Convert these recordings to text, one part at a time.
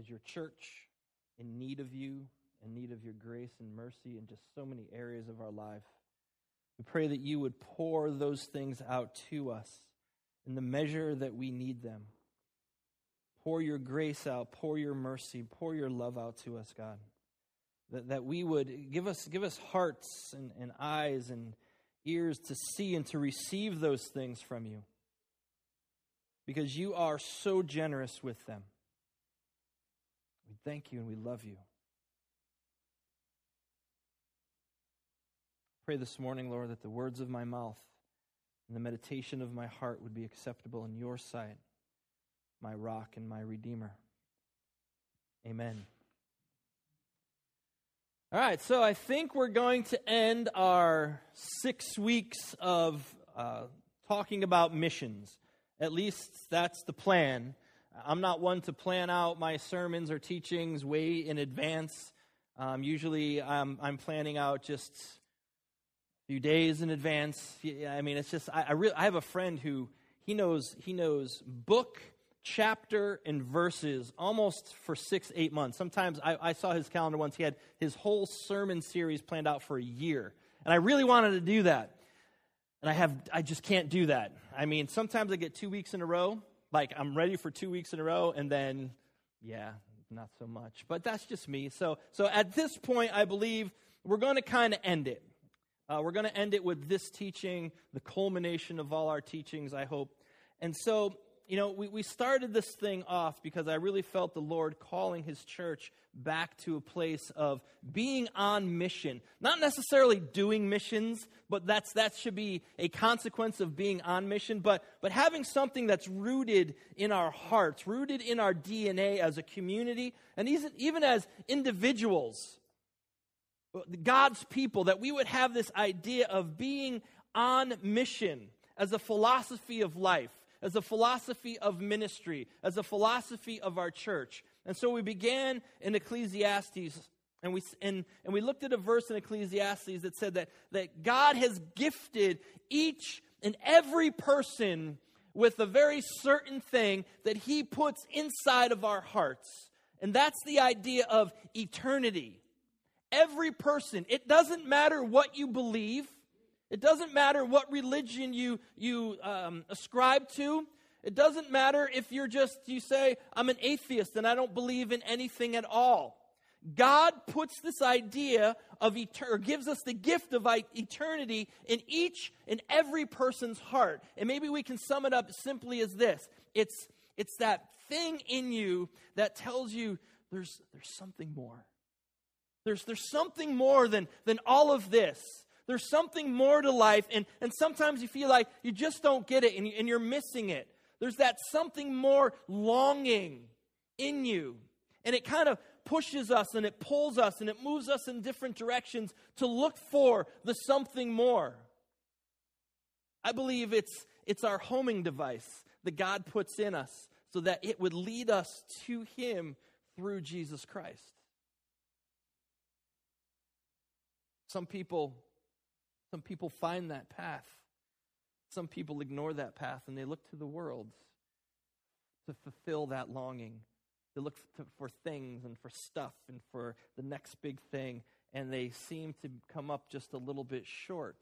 as your church in need of you, in need of your grace and mercy in just so many areas of our life. We pray that you would pour those things out to us in the measure that we need them. Pour your grace out, pour your mercy, pour your love out to us, God. That, that we would give us, give us hearts and, and eyes and ears to see and to receive those things from you. Because you are so generous with them. We thank you and we love you. Pray this morning, Lord, that the words of my mouth and the meditation of my heart would be acceptable in your sight my rock and my redeemer. Amen. All right, so I think we're going to end our six weeks of uh, talking about missions. At least that's the plan. I'm not one to plan out my sermons or teachings way in advance. Um, usually I'm, I'm planning out just a few days in advance. I mean, it's just, I, I, really, I have a friend who he knows, he knows book chapter and verses almost for six, eight months. Sometimes I, I, saw his calendar once. He had his whole sermon series planned out for a year. And I really wanted to do that. And I have I just can't do that. I mean, sometimes I get two weeks in a row, like I'm ready for two weeks in a row, and then yeah, not so much. But that's just me. So so at this point, I believe we're going to kind of end it. Uh, we're going to end it with this teaching, the culmination of all our teachings, I hope. And so you know, we, we started this thing off because I really felt the Lord calling his church back to a place of being on mission. Not necessarily doing missions, but that's, that should be a consequence of being on mission, but, but having something that's rooted in our hearts, rooted in our DNA as a community, and even, even as individuals, God's people, that we would have this idea of being on mission as a philosophy of life as a philosophy of ministry, as a philosophy of our church. And so we began in Ecclesiastes and we, and, and we looked at a verse in Ecclesiastes that said that, that God has gifted each and every person with a very certain thing that He puts inside of our hearts. And that's the idea of eternity. Every person, it doesn't matter what you believe, it doesn't matter what religion you, you um, ascribe to. It doesn't matter if you're just, you say, I'm an atheist and I don't believe in anything at all. God puts this idea of eternity, or gives us the gift of eternity in each and every person's heart. And maybe we can sum it up simply as this it's, it's that thing in you that tells you there's, there's something more. There's, there's something more than, than all of this. There's something more to life, and, and sometimes you feel like you just don't get it and, you, and you're missing it. There's that something more longing in you. And it kind of pushes us and it pulls us and it moves us in different directions to look for the something more. I believe it's, it's our homing device that God puts in us so that it would lead us to Him through Jesus Christ. Some people some people find that path. Some people ignore that path and they look to the world to fulfill that longing. They look for things and for stuff and for the next big thing, and they seem to come up just a little bit short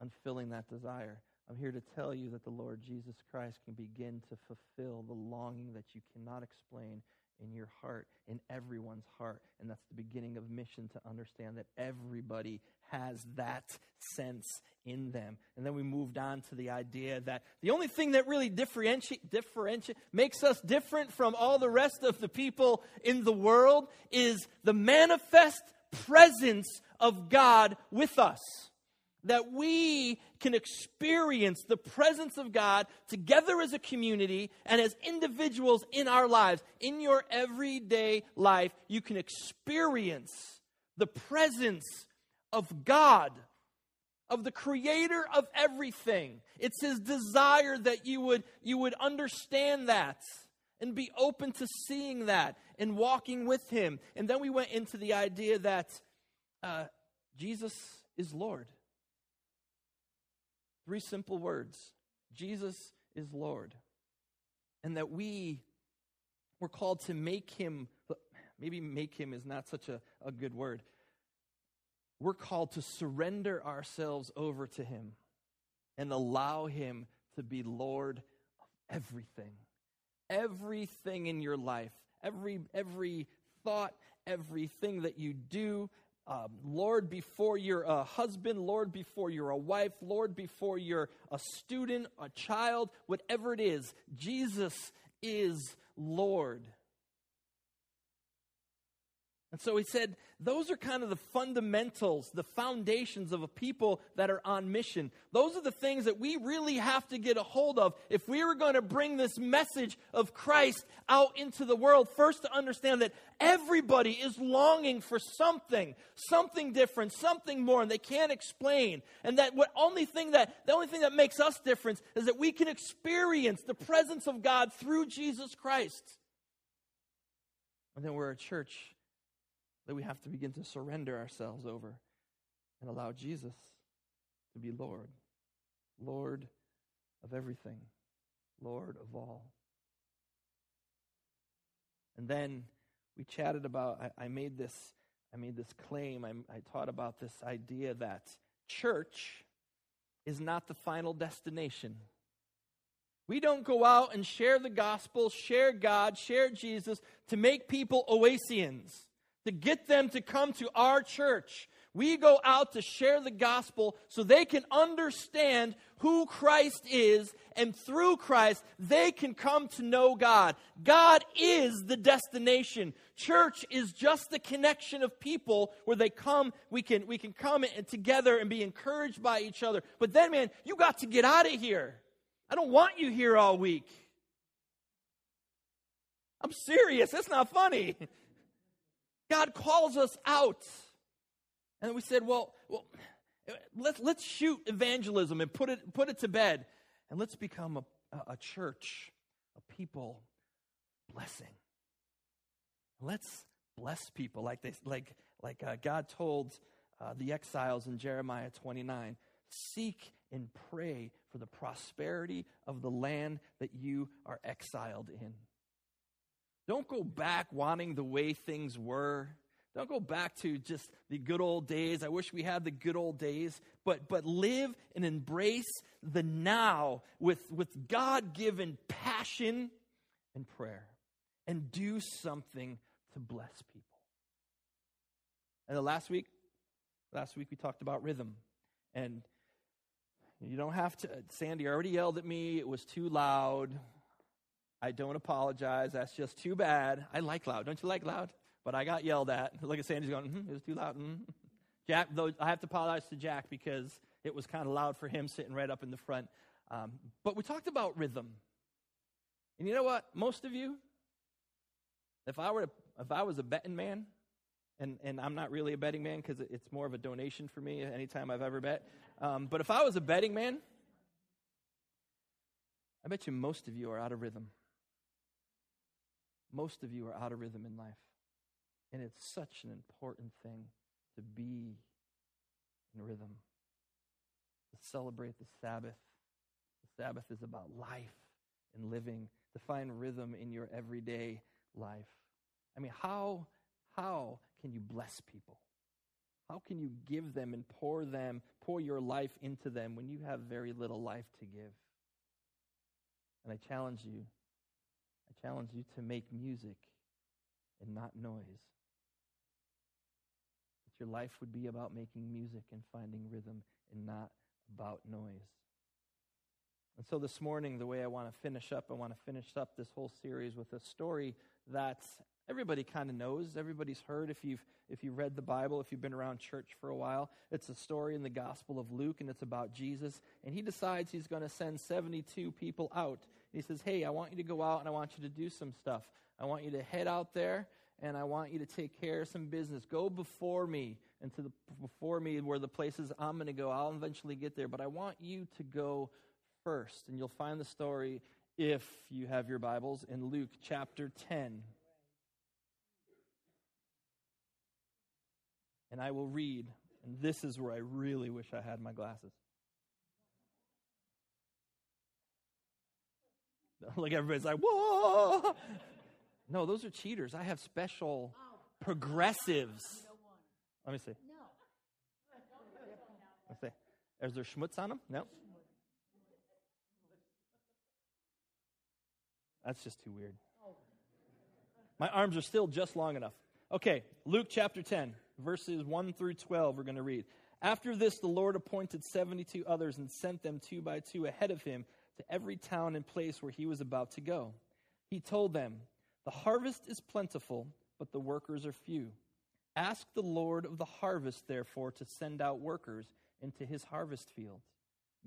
on filling that desire. I'm here to tell you that the Lord Jesus Christ can begin to fulfill the longing that you cannot explain in your heart, in everyone's heart. And that's the beginning of mission to understand that everybody has that sense in them. And then we moved on to the idea that the only thing that really differentiate, differentiate makes us different from all the rest of the people in the world is the manifest presence of God with us that we can experience the presence of God together as a community and as individuals in our lives. In your everyday life, you can experience the presence of God, of the creator of everything. It's his desire that you would, you would understand that and be open to seeing that and walking with him. And then we went into the idea that uh, Jesus is Lord. Three simple words Jesus is Lord. And that we We're called to make him, maybe make him is not such a, a good word. We're called to surrender ourselves over to him and allow him to be Lord of everything. Everything in your life, every, every thought, everything that you do, um, Lord, before you're a husband, Lord, before you're a wife, Lord, before you're a student, a child, whatever it is, Jesus is Lord. And so he said, those are kind of the fundamentals, the foundations of a people that are on mission. Those are the things that we really have to get a hold of if we were going to bring this message of Christ out into the world. First, to understand that everybody is longing for something, something different, something more, and they can't explain. And that what only thing that the only thing that makes us different is that we can experience the presence of God through Jesus Christ. And then we're a church that we have to begin to surrender ourselves over and allow Jesus to be Lord, Lord of everything, Lord of all. And then we chatted about, I, I made this, I made this claim, I, I taught about this idea that church is not the final destination. We don't go out and share the gospel, share God, share Jesus to make people Oasians to get them to come to our church. We go out to share the gospel so they can understand who Christ is, and through Christ, they can come to know God. God is the destination. Church is just the connection of people where they come, we can, we can come together and be encouraged by each other. But then, man, you got to get out of here. I don't want you here all week. I'm serious. That's not funny. God calls us out. And we said, well, well let's, let's shoot evangelism and put it, put it to bed. And let's become a, a church, a people blessing. Let's bless people like, they, like, like uh, God told uh, the exiles in Jeremiah 29 seek and pray for the prosperity of the land that you are exiled in. Don't go back wanting the way things were. Don't go back to just the good old days. I wish we had the good old days. But, but live and embrace the now with, with God given passion and prayer. And do something to bless people. And the last week, last week we talked about rhythm. And you don't have to, Sandy already yelled at me. It was too loud. I don't apologize. That's just too bad. I like loud. Don't you like loud? But I got yelled at. Look at Sandy's going, mm, it was too loud. Mm. Jack, though, I have to apologize to Jack because it was kind of loud for him sitting right up in the front. Um, but we talked about rhythm. And you know what? Most of you, if I were, if I was a betting man, and, and I'm not really a betting man because it's more of a donation for me anytime I've ever bet. Um, but if I was a betting man, I bet you most of you are out of rhythm most of you are out of rhythm in life. And it's such an important thing to be in rhythm, to celebrate the Sabbath. The Sabbath is about life and living, to find rhythm in your everyday life. I mean, how, how can you bless people? How can you give them and pour them, pour your life into them when you have very little life to give? And I challenge you I challenge you to make music and not noise. That your life would be about making music and finding rhythm and not about noise. And so this morning, the way I want to finish up, I want to finish up this whole series with a story that everybody kind of knows. Everybody's heard if you've if you read the Bible, if you've been around church for a while. It's a story in the Gospel of Luke, and it's about Jesus. And he decides he's going to send 72 people out he says, Hey, I want you to go out and I want you to do some stuff. I want you to head out there and I want you to take care of some business. Go before me and to the before me where the places I'm going to go. I'll eventually get there, but I want you to go first. And you'll find the story if you have your Bibles in Luke chapter 10. And I will read, and this is where I really wish I had my glasses. like everybody's like, whoa. No, those are cheaters. I have special progressives. Let me see. Let's see. Is there schmutz on them? No. That's just too weird. My arms are still just long enough. Okay, Luke chapter 10, verses 1 through 12, we're going to read. After this, the Lord appointed 72 others and sent them two by two ahead of him to every town and place where he was about to go. He told them, The harvest is plentiful, but the workers are few. Ask the Lord of the harvest, therefore, to send out workers into his harvest field.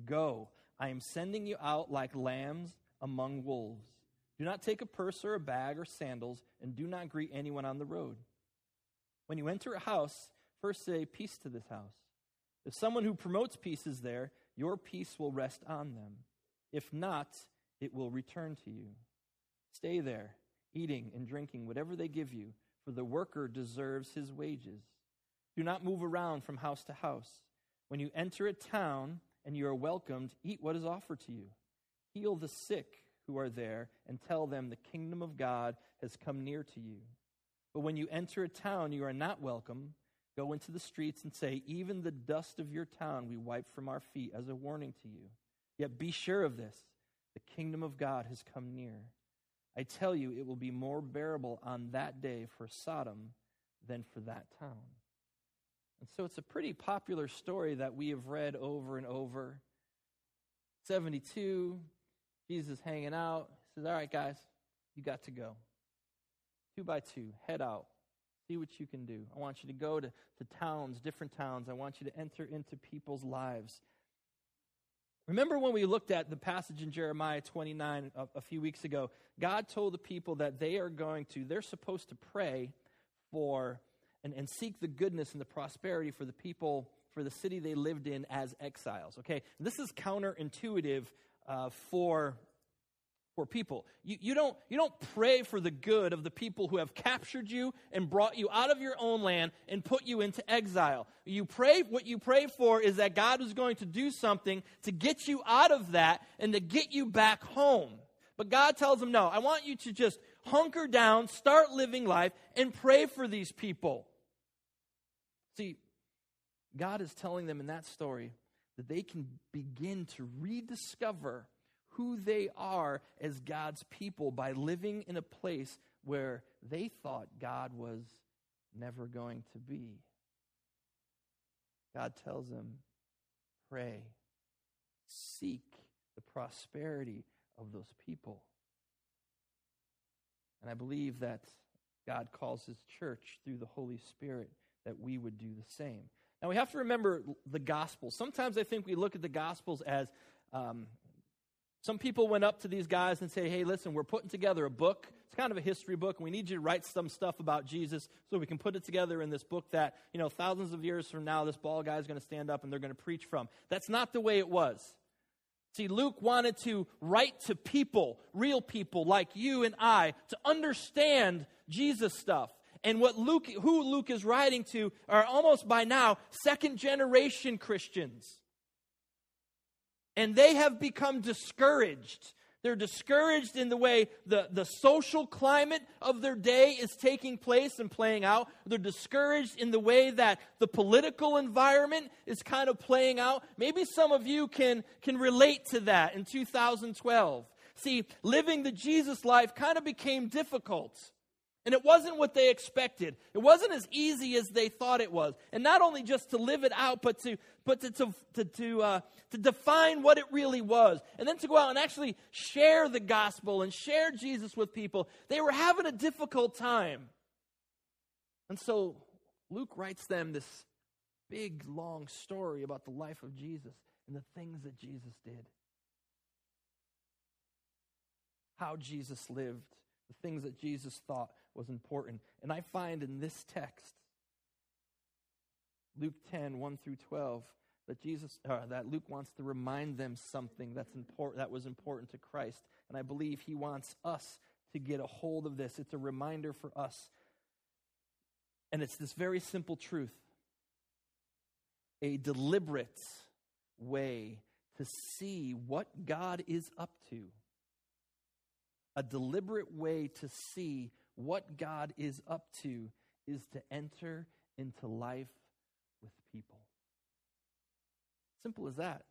Go, I am sending you out like lambs among wolves. Do not take a purse or a bag or sandals, and do not greet anyone on the road. When you enter a house, first say, Peace to this house. If someone who promotes peace is there, your peace will rest on them. If not, it will return to you. Stay there, eating and drinking whatever they give you, for the worker deserves his wages. Do not move around from house to house. When you enter a town and you are welcomed, eat what is offered to you. Heal the sick who are there and tell them the kingdom of God has come near to you. But when you enter a town you are not welcome, go into the streets and say, Even the dust of your town we wipe from our feet as a warning to you. Yet be sure of this the kingdom of God has come near. I tell you, it will be more bearable on that day for Sodom than for that town. And so it's a pretty popular story that we have read over and over. 72, Jesus hanging out. He says, All right, guys, you got to go. Two by two, head out. See what you can do. I want you to go to, to towns, different towns. I want you to enter into people's lives. Remember when we looked at the passage in Jeremiah 29 a, a few weeks ago? God told the people that they are going to, they're supposed to pray for and, and seek the goodness and the prosperity for the people, for the city they lived in as exiles. Okay? This is counterintuitive uh, for for people. You, you, don't, you don't pray for the good of the people who have captured you and brought you out of your own land and put you into exile. You pray, what you pray for is that God is going to do something to get you out of that and to get you back home. But God tells them, no, I want you to just hunker down, start living life, and pray for these people. See, God is telling them in that story that they can begin to rediscover who they are as God's people by living in a place where they thought God was never going to be. God tells them, pray, seek the prosperity of those people. And I believe that God calls his church through the Holy Spirit that we would do the same. Now, we have to remember the gospel. Sometimes I think we look at the gospels as um, some people went up to these guys and say, hey, listen, we're putting together a book. It's kind of a history book, and we need you to write some stuff about Jesus so we can put it together in this book that, you know, thousands of years from now, this bald guy is going to stand up and they're going to preach from. That's not the way it was. See, Luke wanted to write to people, real people like you and I, to understand Jesus stuff. And what Luke, who Luke is writing to are almost by now second generation Christians. And they have become discouraged. They're discouraged in the way the, the social climate of their day is taking place and playing out. They're discouraged in the way that the political environment is kind of playing out. Maybe some of you can, can relate to that in 2012. See, living the Jesus life kind of became difficult. And it wasn't what they expected. It wasn't as easy as they thought it was. And not only just to live it out, but to, but to, to, to, to, uh, to define what it really was. And then to go out and actually share the gospel and share Jesus with people. They were having a difficult time. And so Luke writes them this big, long story about the life of Jesus and the things that Jesus did. How Jesus lived, the things that Jesus thought was important. And I find in this text, Luke 10, 1 through 12, that Jesus uh, that Luke wants to remind them something that's important that was important to Christ. And I believe he wants us to get a hold of this. It's a reminder for us. And it's this very simple truth. A deliberate way to see what God is up to. A deliberate way to see what God is up to is to enter into life with people. Simple as that.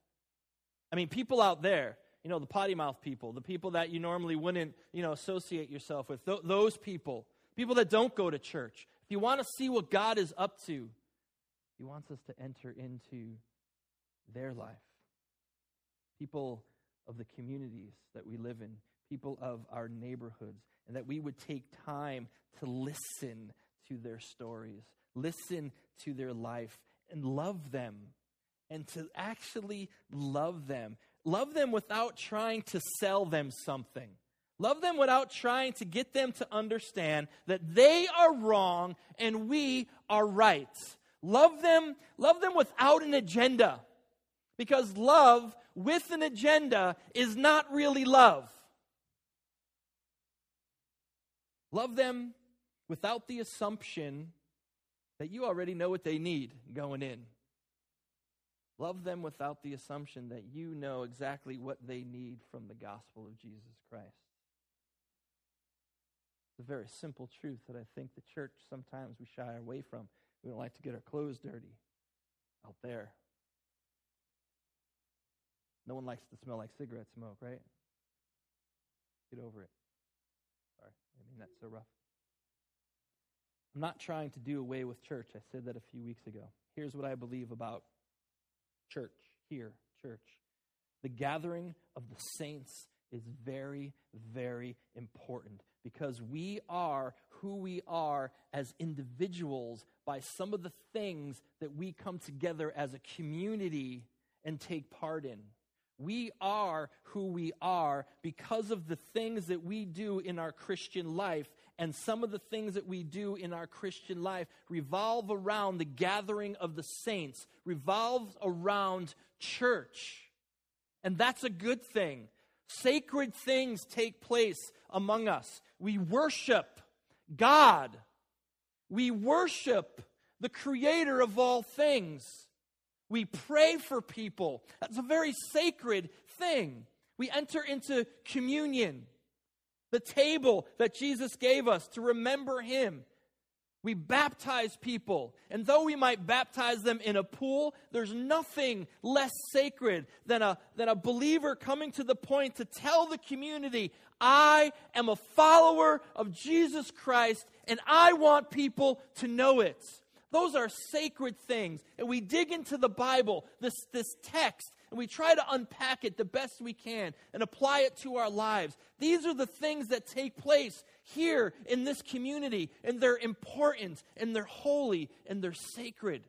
I mean, people out there, you know, the potty mouth people, the people that you normally wouldn't, you know, associate yourself with, th- those people, people that don't go to church. If you want to see what God is up to, He wants us to enter into their life. People of the communities that we live in, people of our neighborhoods, and that we would take time to listen to their stories, listen to their life, and love them, and to actually love them. Love them without trying to sell them something. Love them without trying to get them to understand that they are wrong and we are right. Love them, love them without an agenda. Because love with an agenda is not really love. Love them without the assumption that you already know what they need going in. Love them without the assumption that you know exactly what they need from the gospel of Jesus Christ. It's a very simple truth that I think the church sometimes we shy away from. We don't like to get our clothes dirty out there. No one likes to smell like cigarette smoke, right? Get over it. I mean that's so rough. I'm not trying to do away with church. I said that a few weeks ago. Here's what I believe about church, here, church. The gathering of the saints is very, very important because we are who we are as individuals by some of the things that we come together as a community and take part in. We are who we are because of the things that we do in our Christian life. And some of the things that we do in our Christian life revolve around the gathering of the saints, revolves around church. And that's a good thing. Sacred things take place among us. We worship God, we worship the creator of all things. We pray for people. That's a very sacred thing. We enter into communion, the table that Jesus gave us to remember Him. We baptize people. And though we might baptize them in a pool, there's nothing less sacred than a, than a believer coming to the point to tell the community, I am a follower of Jesus Christ and I want people to know it. Those are sacred things. And we dig into the Bible, this, this text, and we try to unpack it the best we can and apply it to our lives. These are the things that take place here in this community, and they're important, and they're holy, and they're sacred.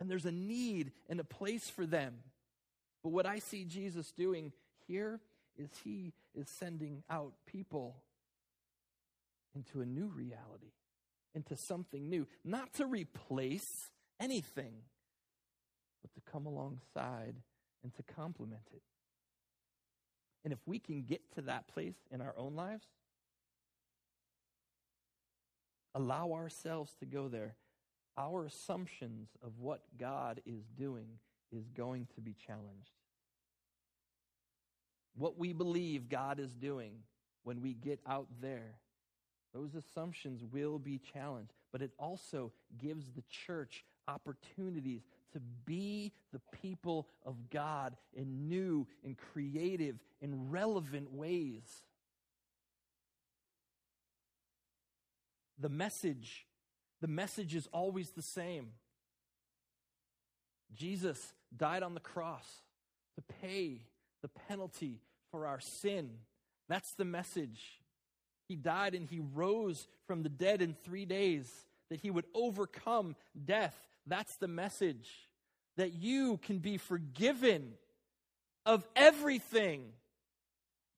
And there's a need and a place for them. But what I see Jesus doing here is he is sending out people into a new reality into something new, not to replace anything, but to come alongside and to complement it. And if we can get to that place in our own lives, allow ourselves to go there, our assumptions of what God is doing is going to be challenged. What we believe God is doing when we get out there those assumptions will be challenged, but it also gives the church opportunities to be the people of God in new and creative and relevant ways. The message, the message is always the same. Jesus died on the cross to pay the penalty for our sin. That's the message. He died and he rose from the dead in three days, that he would overcome death. That's the message. That you can be forgiven of everything,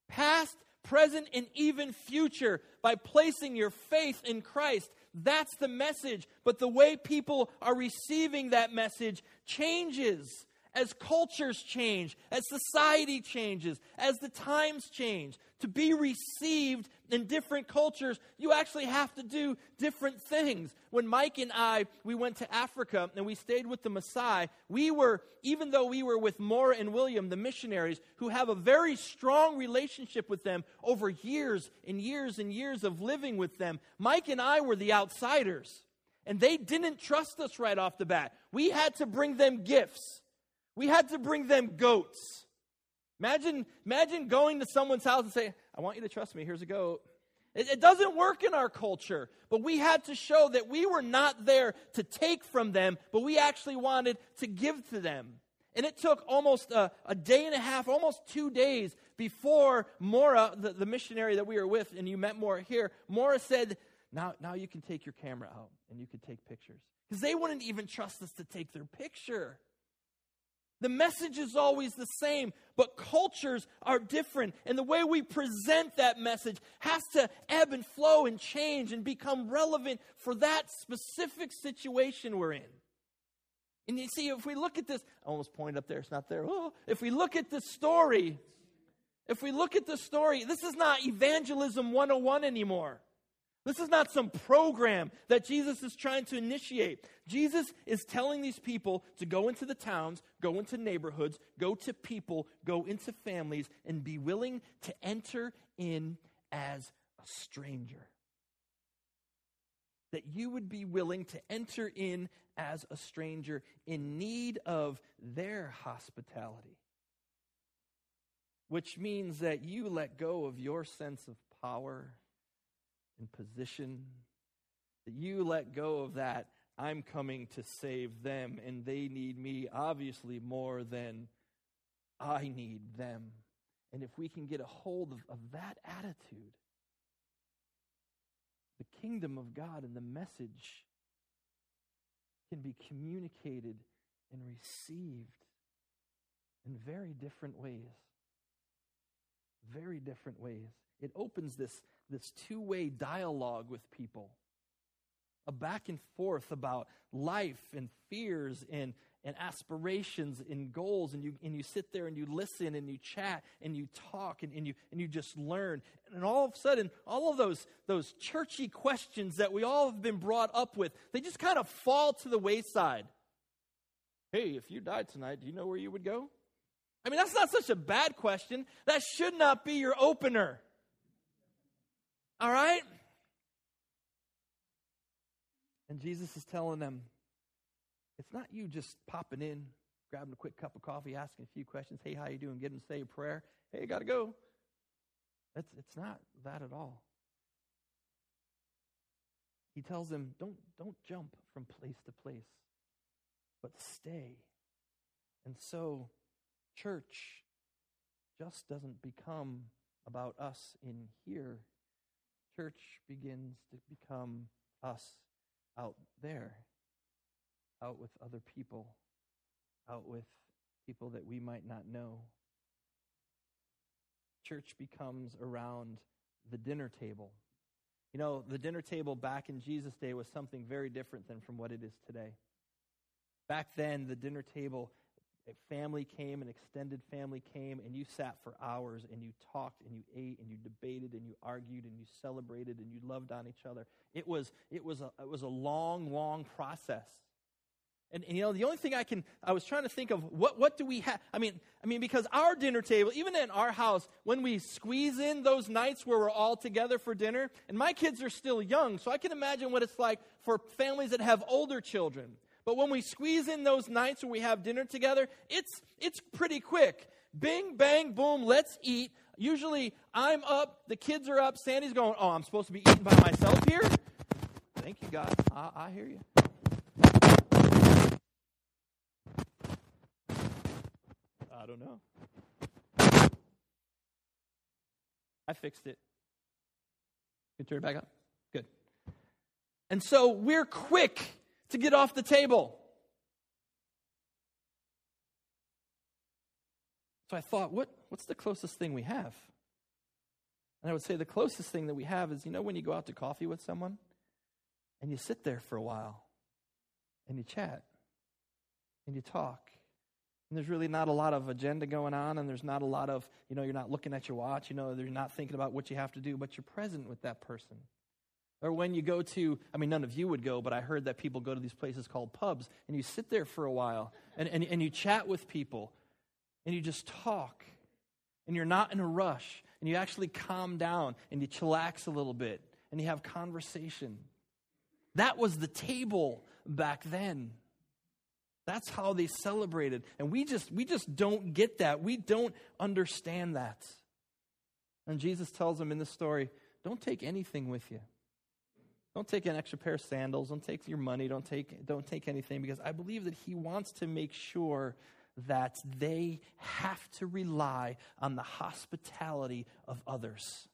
past, present, and even future, by placing your faith in Christ. That's the message. But the way people are receiving that message changes as cultures change, as society changes, as the times change, to be received in different cultures, you actually have to do different things. When Mike and I, we went to Africa and we stayed with the Maasai, we were, even though we were with Maura and William, the missionaries, who have a very strong relationship with them over years and years and years of living with them, Mike and I were the outsiders. And they didn't trust us right off the bat. We had to bring them gifts. We had to bring them goats. Imagine, imagine going to someone's house and say, I want you to trust me, here's a goat. It, it doesn't work in our culture, but we had to show that we were not there to take from them, but we actually wanted to give to them. And it took almost a, a day and a half, almost two days before Mora, the, the missionary that we were with, and you met Mora here, Mora said, now, now you can take your camera out and you can take pictures. Because they wouldn't even trust us to take their picture. The message is always the same, but cultures are different. And the way we present that message has to ebb and flow and change and become relevant for that specific situation we're in. And you see, if we look at this, I almost pointed up there, it's not there. Oh, if we look at the story, if we look at the story, this is not evangelism 101 anymore. This is not some program that Jesus is trying to initiate. Jesus is telling these people to go into the towns, go into neighborhoods, go to people, go into families, and be willing to enter in as a stranger. That you would be willing to enter in as a stranger in need of their hospitality. Which means that you let go of your sense of power and position, that you let go of that. I'm coming to save them, and they need me obviously more than I need them. And if we can get a hold of, of that attitude, the kingdom of God and the message can be communicated and received in very different ways. Very different ways. It opens this this two way dialogue with people, a back and forth about life and fears and, and aspirations and goals. And you, and you sit there and you listen and you chat and you talk and, and, you, and you just learn. And all of a sudden, all of those, those churchy questions that we all have been brought up with, they just kind of fall to the wayside. Hey, if you died tonight, do you know where you would go? I mean, that's not such a bad question. That should not be your opener. All right? And Jesus is telling them, it's not you just popping in, grabbing a quick cup of coffee, asking a few questions. Hey, how you doing? Get them to say a prayer. Hey, got to go. It's, it's not that at all. He tells them, don't, don't jump from place to place, but stay. And so, church just doesn't become about us in here church begins to become us out there, out with other people, out with people that we might not know. Church becomes around the dinner table. You know, the dinner table back in Jesus' day was something very different than from what it is today. Back then, the dinner table a family came, an extended family came, and you sat for hours and you talked and you ate and you debated and you argued and you celebrated and you loved on each other. It was, it was, a, it was a long, long process. And, and, you know, the only thing I can, I was trying to think of what, what do we have? I mean, I mean, because our dinner table, even in our house, when we squeeze in those nights where we're all together for dinner, and my kids are still young, so I can imagine what it's like for families that have older children. But when we squeeze in those nights where we have dinner together, it's, it's pretty quick. Bing, bang, boom, let's eat. Usually I'm up, the kids are up, Sandy's going, Oh, I'm supposed to be eating by myself here? Thank you, God. I, I hear you. I don't know. I fixed it. You turn it back up? Good. And so we're quick to get off the table. So I thought, what, what's the closest thing we have? And I would say the closest thing that we have is you know, when you go out to coffee with someone and you sit there for a while and you chat and you talk And there's really not a lot of agenda going on, and there's not a lot of, you know, you're not looking at your watch, you know, you're not thinking about what you have to do, but you're present with that person. Or when you go to, I mean, none of you would go, but I heard that people go to these places called pubs, and you sit there for a while, and, and, and you chat with people, and you just talk, and you're not in a rush, and you actually calm down, and you chillax a little bit, and you have conversation. That was the table back then. That's how they celebrated. And we just we just don't get that. We don't understand that. And Jesus tells them in this story, don't take anything with you. Don't take an extra pair of sandals, don't take your money, don't take don't take anything because I believe that he wants to make sure that they have to rely on the hospitality of others.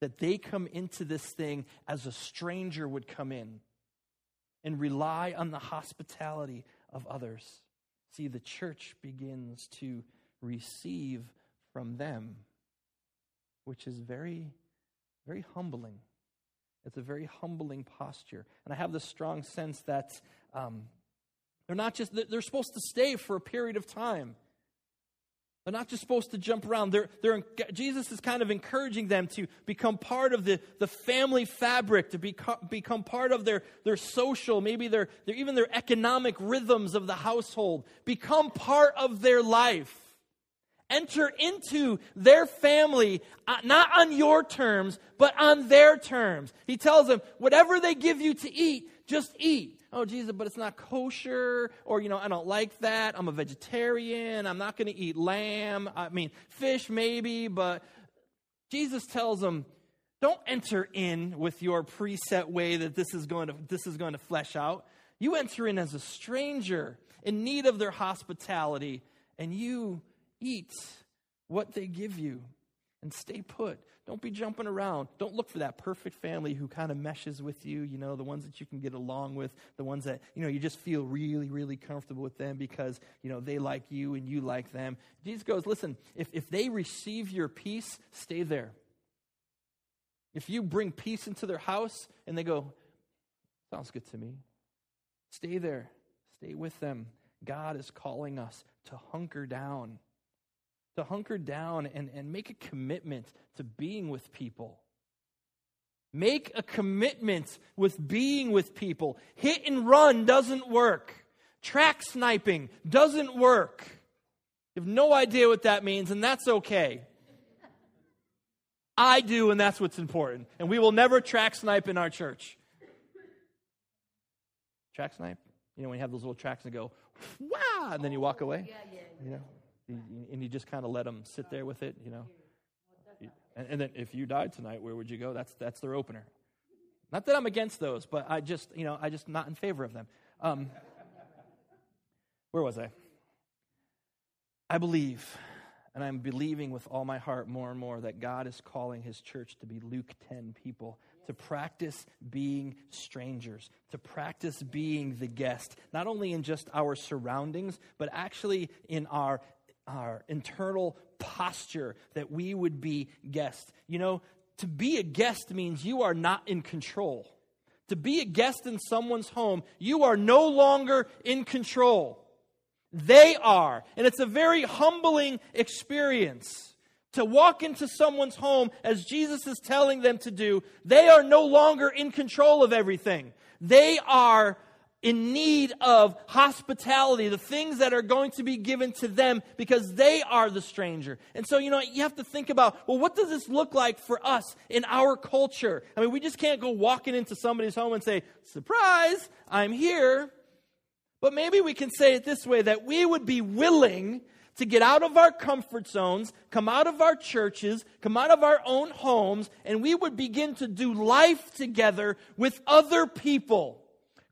That they come into this thing as a stranger would come in and rely on the hospitality of others. See, the church begins to receive from them, which is very, very humbling. It's a very humbling posture. And I have this strong sense that um, they're not just, they're supposed to stay for a period of time. They're not just supposed to jump around. They're, they're, Jesus is kind of encouraging them to become part of the, the family fabric, to become, become part of their, their social, maybe their, their, even their economic rhythms of the household. Become part of their life. Enter into their family, uh, not on your terms, but on their terms. He tells them, whatever they give you to eat, just eat oh, Jesus, but it's not kosher, or, you know, I don't like that. I'm a vegetarian. I'm not going to eat lamb. I mean, fish maybe, but Jesus tells them, don't enter in with your preset way that this is going to, this is going to flesh out. You enter in as a stranger in need of their hospitality, and you eat what they give you and stay put. Don't be jumping around. Don't look for that perfect family who kind of meshes with you, you know, the ones that you can get along with, the ones that, you know, you just feel really, really comfortable with them because, you know, they like you and you like them. Jesus goes, listen, if, if they receive your peace, stay there. If you bring peace into their house and they go, sounds good to me, stay there. Stay with them. God is calling us to hunker down to hunker down and, and make a commitment to being with people. Make a commitment with being with people. Hit and run doesn't work. Track sniping doesn't work. You have no idea what that means, and that's okay. I do, and that's what's important. And we will never track snipe in our church. Track snipe? You know, when you have those little tracks and go, wow, and then you walk away? Yeah, yeah. You know? And you just kind of let them sit there with it, you know. And, and then if you died tonight, where would you go? That's that's their opener. Not that I'm against those, but I just you know I just not in favor of them. Um, where was I? I believe, and I'm believing with all my heart more and more that God is calling His church to be Luke 10 people to practice being strangers, to practice being the guest, not only in just our surroundings, but actually in our our internal posture that we would be guests. You know, to be a guest means you are not in control. To be a guest in someone's home, you are no longer in control. They are. And it's a very humbling experience to walk into someone's home as Jesus is telling them to do. They are no longer in control of everything. They are in need of hospitality, the things that are going to be given to them because they are the stranger. And so, you know, you have to think about, well, what does this look like for us in our culture? I mean, we just can't go walking into somebody's home and say, surprise, I'm here. But maybe we can say it this way that we would be willing to get out of our comfort zones, come out of our churches, come out of our own homes, and we would begin to do life together with other people.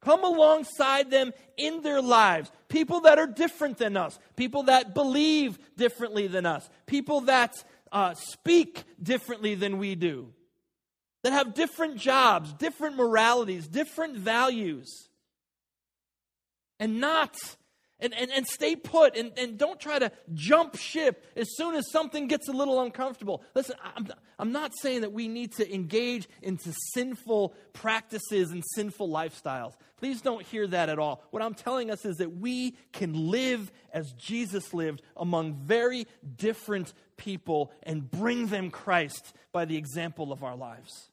Come alongside them in their lives. People that are different than us, people that believe differently than us, people that uh, speak differently than we do, that have different jobs, different moralities, different values. And not and, and, and stay put and, and don't try to jump ship as soon as something gets a little uncomfortable. Listen, I'm, I'm not saying that we need to engage into sinful practices and sinful lifestyles. Please don't hear that at all. What I'm telling us is that we can live as Jesus lived among very different people and bring them Christ by the example of our lives.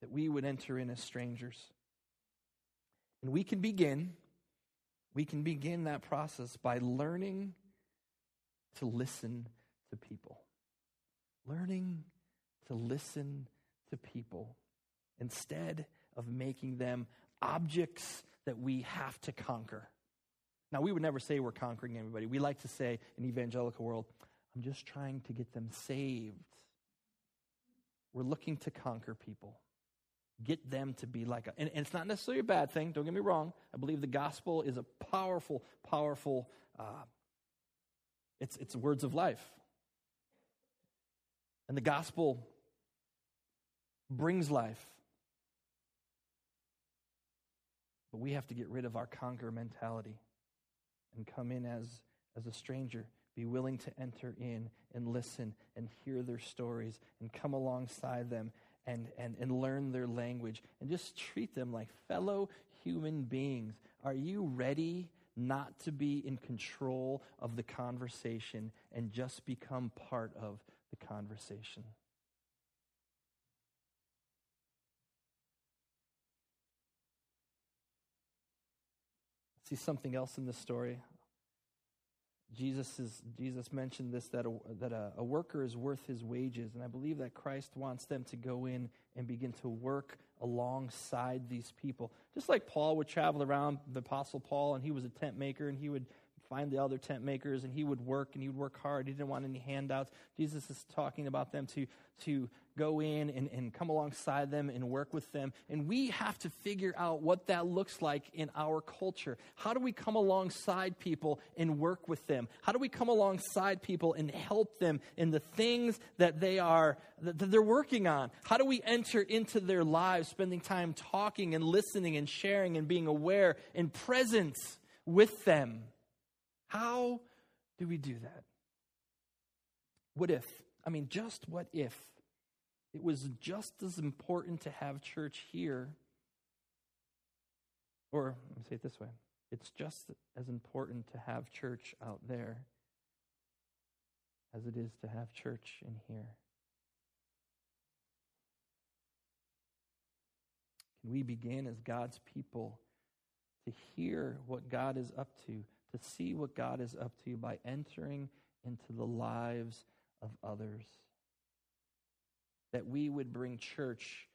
That we would enter in as strangers and we can begin, we can begin that process by learning to listen to people. Learning to listen to people instead of making them objects that we have to conquer. Now, we would never say we're conquering anybody. We like to say in evangelical world, I'm just trying to get them saved. We're looking to conquer people get them to be like and, and, it's not necessarily a bad thing don't get me wrong. I believe the gospel is a powerful powerful uh, it's it's words of life. And the gospel brings life. But we have to get rid of our conquer mentality and come in as as a stranger. Be willing to enter in and listen and hear their stories and come alongside them and, and, and learn their language and just treat them like fellow human beings. Are you ready not to be in control of the conversation and just become part of the conversation? See something else in this story? Jesus, is, Jesus mentioned this that, a, that a, a worker is worth his wages. And I believe that Christ wants them to go in and begin to work alongside these people. Just like Paul would travel around, the Apostle Paul, and he was a tent maker, and he would find the other tent makers, and he would work, and he would work hard. He didn't want any handouts. Jesus is talking about them to, to go in and, and come alongside them and work with them. And we have to figure out what that looks like in our culture. How do we come alongside people and work with them? How do we come alongside people and help them in the things that they are that they're working on? How do we enter into their lives, spending time talking and listening and sharing and being aware and present with them? How do we do that? What if? I mean, just what if it was just as important to have church here. Or, let me say it this way it's just as important to have church out there as it is to have church in here. Can we begin as God's people to hear what God is up to, to see what God is up to by entering into the lives of others? that we would bring church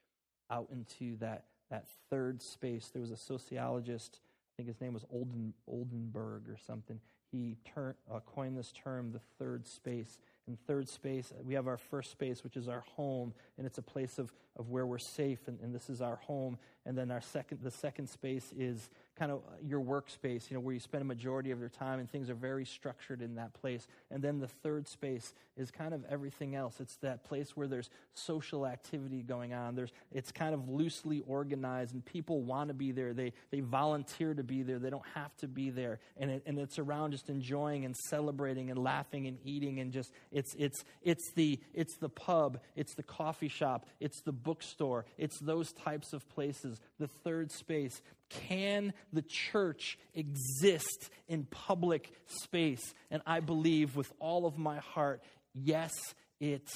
out into that, that third space. There was a sociologist, I think his name was Olden, Oldenburg or something. He uh, coined this term, the third space. In third space, we have our first space, which is our home, and it's a place of, of where we're safe, and, and this is our home. And then our second, the second space is kind of your workspace, you know, where you spend a majority of your time and things are very structured in that place. And then the third space is kind of everything else. It's that place where there's social activity going on. There's, it's kind of loosely organized and people want to be there. They, they volunteer to be there. They don't have to be there. And, it, and it's around just enjoying and celebrating and laughing and eating and just, it's, it's, it's, the, it's the pub, it's the coffee shop, it's the bookstore, it's those types of places. The third space can the church exist in public space? And I believe with all of my heart, yes, it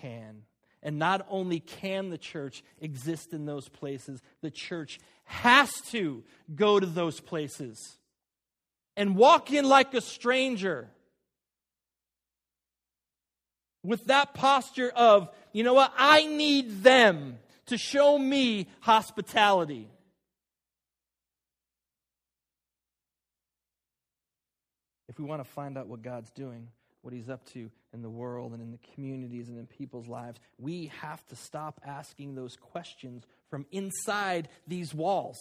can. And not only can the church exist in those places, the church has to go to those places and walk in like a stranger with that posture of, you know what, I need them to show me hospitality. if we want to find out what God's doing, what He's up to in the world and in the communities and in people's lives, we have to stop asking those questions from inside these walls.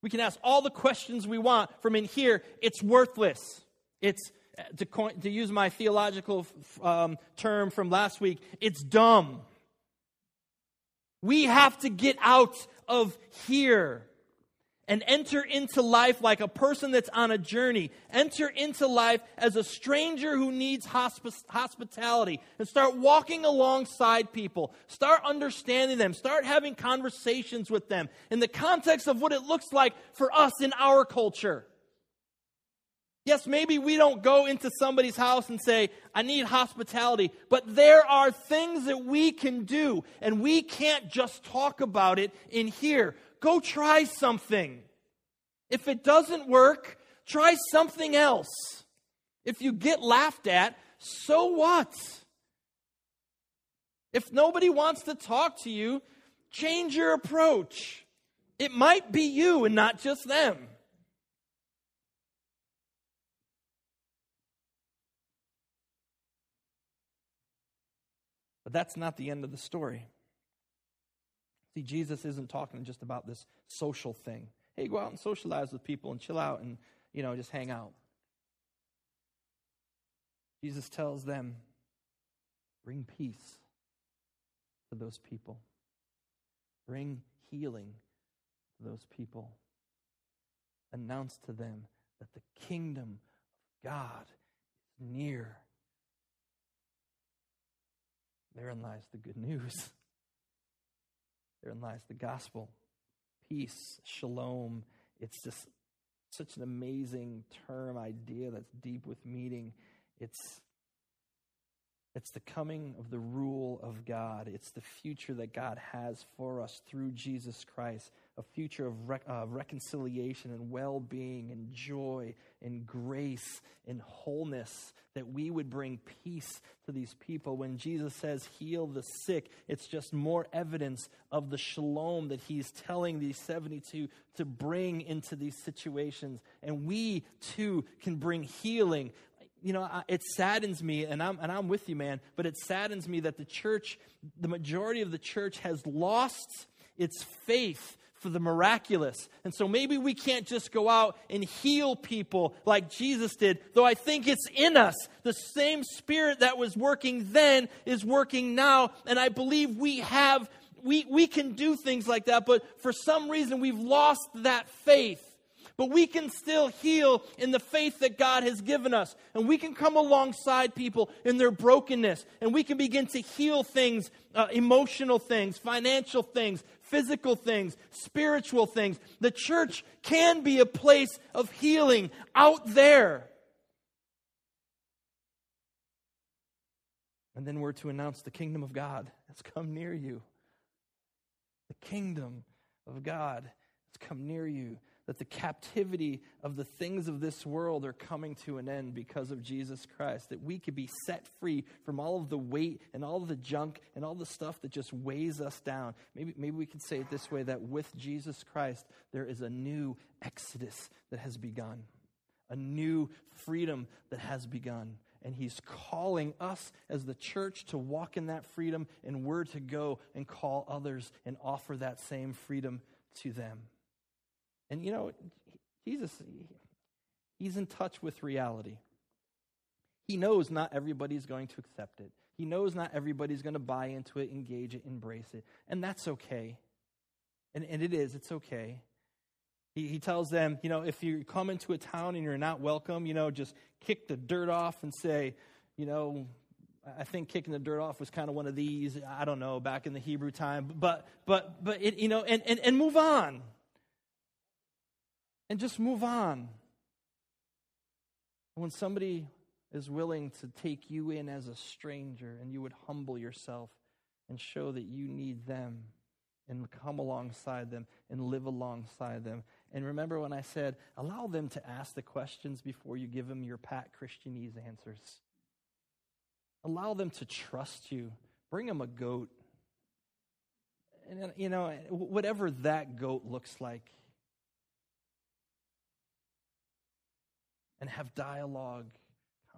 We can ask all the questions we want from in here. It's worthless. It's, to, coin, to use my theological um, term from last week, it's dumb. We have to get out of here and enter into life like a person that's on a journey. Enter into life as a stranger who needs hosp- hospitality and start walking alongside people. Start understanding them. Start having conversations with them in the context of what it looks like for us in our culture. Yes, maybe we don't go into somebody's house and say, I need hospitality, but there are things that we can do, and we can't just talk about it in here. Go try something. If it doesn't work, try something else. If you get laughed at, so what? If nobody wants to talk to you, change your approach. It might be you and not just them. But that's not the end of the story. See, Jesus isn't talking just about this social thing. Hey, go out and socialize with people and chill out and, you know, just hang out. Jesus tells them, bring peace to those people, bring healing to those people. Announce to them that the kingdom of God is near. Therein lies the good news. Therein lies the gospel. Peace, shalom. It's just such an amazing term, idea that's deep with meaning. It's it's the coming of the rule of God. It's the future that God has for us through Jesus Christ a future of uh, reconciliation and well being and joy and grace and wholeness, that we would bring peace to these people. When Jesus says, heal the sick, it's just more evidence of the shalom that he's telling these 72 to bring into these situations. And we too can bring healing you know, it saddens me, and I'm, and I'm with you, man, but it saddens me that the church, the majority of the church has lost its faith for the miraculous. And so maybe we can't just go out and heal people like Jesus did, though I think it's in us. The same spirit that was working then is working now. And I believe we have, we, we can do things like that, but for some reason we've lost that faith. But we can still heal in the faith that God has given us. And we can come alongside people in their brokenness. And we can begin to heal things, uh, emotional things, financial things, physical things, spiritual things. The church can be a place of healing out there. And then we're to announce the kingdom of God has come near you. The kingdom of God has come near you that the captivity of the things of this world are coming to an end because of Jesus Christ, that we could be set free from all of the weight and all of the junk and all the stuff that just weighs us down. Maybe, maybe we could say it this way that with Jesus Christ, there is a new exodus that has begun, a new freedom that has begun. And he's calling us as the church to walk in that freedom, and we're to go and call others and offer that same freedom to them. And you know, Jesus, he's in touch with reality. He knows not everybody's going to accept it. He knows not everybody's going to buy into it, engage it, embrace it. And that's okay. And, and it is, it's okay. He, he tells them, you know, if you come into a town and you're not welcome, you know, just kick the dirt off and say, you know, I think kicking the dirt off was kind of one of these. I don't know, back in the Hebrew time, but but but it, you know, and, and and move on and just move on. When somebody is willing to take you in as a stranger and you would humble yourself and show that you need them and come alongside them and live alongside them. And remember when I said, allow them to ask the questions before you give them your pat Christianese answers. Allow them to trust you. Bring them a goat. And, you know, whatever that goat looks like, and have dialogue,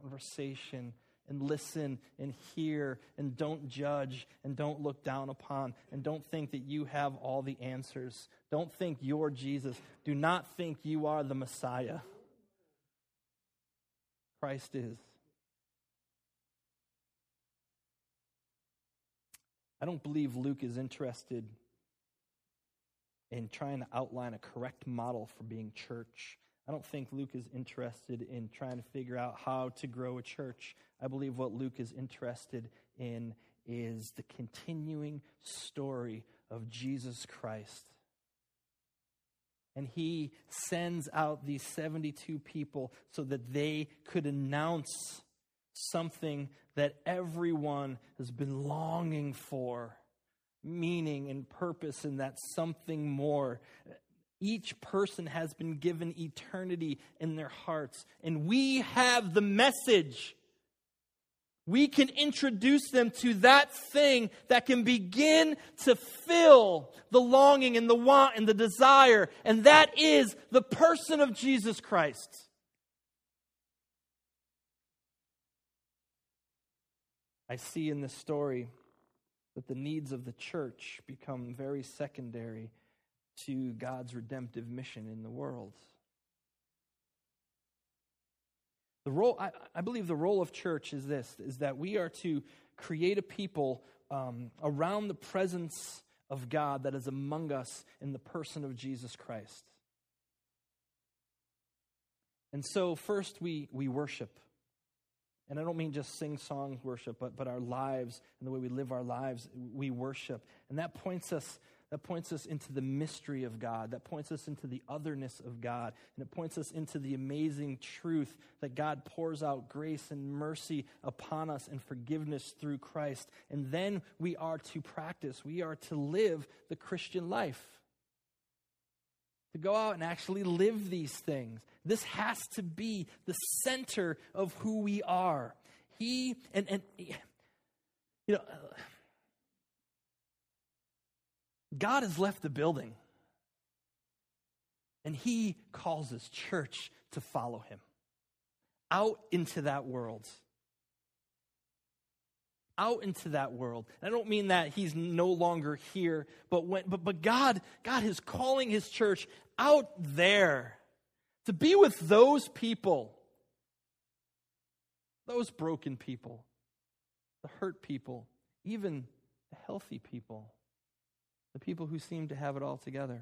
conversation, and listen and hear and don't judge and don't look down upon and don't think that you have all the answers. Don't think you're Jesus. Do not think you are the Messiah. Christ is. I don't believe Luke is interested in trying to outline a correct model for being church. I don't think Luke is interested in trying to figure out how to grow a church. I believe what Luke is interested in is the continuing story of Jesus Christ. And he sends out these 72 people so that they could announce something that everyone has been longing for meaning and purpose and that something more. Each person has been given eternity in their hearts, and we have the message. We can introduce them to that thing that can begin to fill the longing and the want and the desire, and that is the person of Jesus Christ. I see in this story that the needs of the church become very secondary to God's redemptive mission in the world. The role, I, I believe, the role of church is this: is that we are to create a people um, around the presence of God that is among us in the person of Jesus Christ. And so, first we we worship. And I don't mean just sing songs worship, but, but our lives and the way we live our lives, we worship. And that points us that points us into the mystery of God, that points us into the otherness of God, and it points us into the amazing truth that God pours out grace and mercy upon us and forgiveness through Christ. And then we are to practice, we are to live the Christian life. To go out and actually live these things. This has to be the center of who we are. He, and, and you know, God has left the building. And he calls his church to follow him out into that world. Out into that world. I don't mean that he's no longer here, but when but, but God, God is calling his church out there to be with those people, those broken people, the hurt people, even the healthy people, the people who seem to have it all together.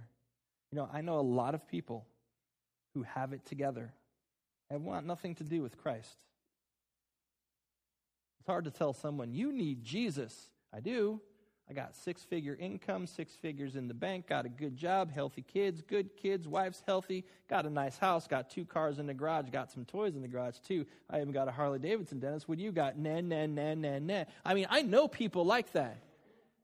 You know, I know a lot of people who have it together and want nothing to do with Christ. It's hard to tell someone, you need Jesus. I do. I got six figure income, six figures in the bank, got a good job, healthy kids, good kids, wife's healthy, got a nice house, got two cars in the garage, got some toys in the garage too. I even got a Harley Davidson, Dennis. What do you got? Nah, nah, nah, nah, nah. I mean, I know people like that.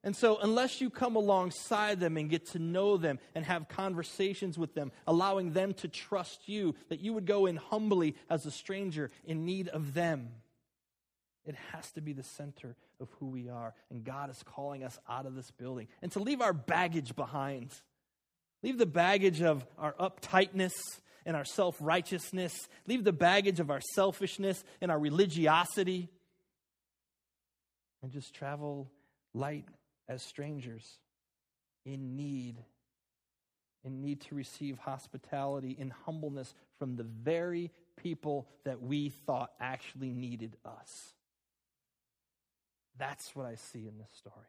And so, unless you come alongside them and get to know them and have conversations with them, allowing them to trust you, that you would go in humbly as a stranger in need of them, it has to be the center of who we are. And God is calling us out of this building and to leave our baggage behind. Leave the baggage of our uptightness and our self righteousness. Leave the baggage of our selfishness and our religiosity. And just travel light as strangers in need, in need to receive hospitality, in humbleness from the very people that we thought actually needed us. That's what I see in this story.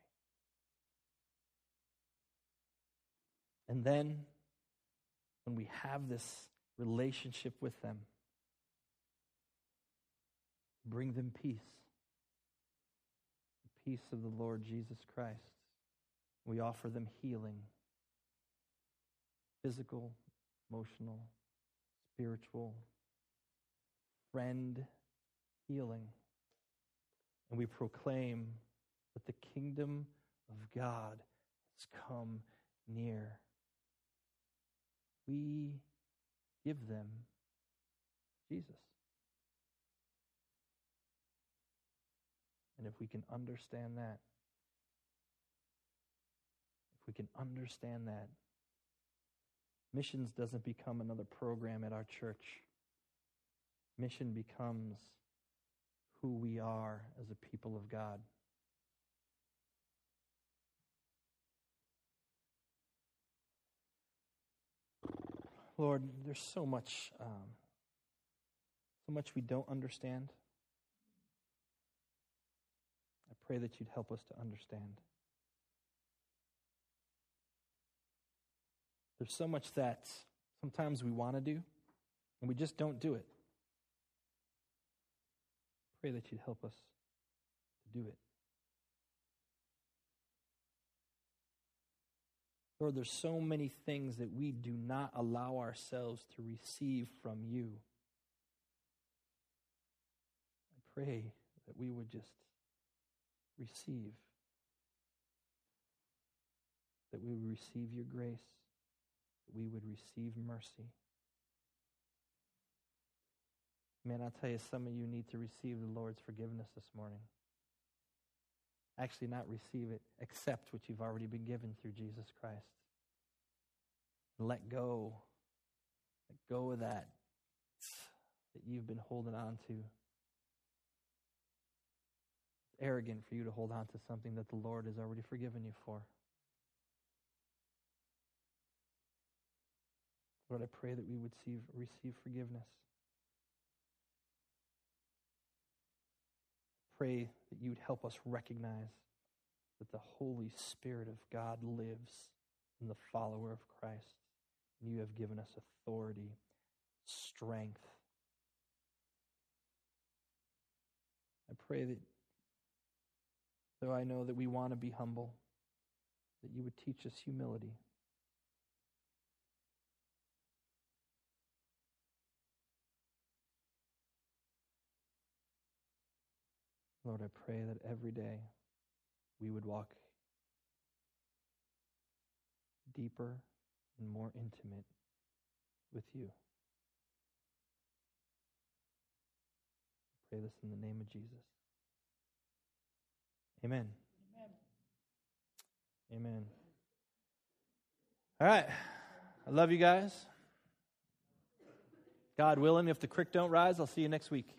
And then, when we have this relationship with them, bring them peace. Peace of the Lord Jesus Christ. We offer them healing physical, emotional, spiritual, friend healing. And we proclaim that the kingdom of God has come near. We give them Jesus. If we can understand that, if we can understand that, missions doesn't become another program at our church. Mission becomes who we are as a people of God. Lord, there's so much, um, so much we don't understand. I pray that you'd help us to understand. There's so much that sometimes we want to do, and we just don't do it. Pray that you'd help us to do it. Lord, there's so many things that we do not allow ourselves to receive from you. I pray that we would just receive, that we would receive your grace, that we would receive mercy. Man, I'll tell you, some of you need to receive the Lord's forgiveness this morning. Actually, not receive it, accept what you've already been given through Jesus Christ. Let go. Let go of that that you've been holding on to. Arrogant for you to hold on to something that the Lord has already forgiven you for. Lord, I pray that we would see, receive forgiveness. pray that you would help us recognize that the Holy Spirit of God lives in the follower of Christ. And you have given us authority, strength. I pray that, I know that we want to be humble, that you would teach us humility. Lord, I pray that every day we would walk deeper and more intimate with you. I pray this in the name of Jesus. Amen. Amen. Amen. All right. I love you guys. God willing, if the creek don't rise, I'll see you next week.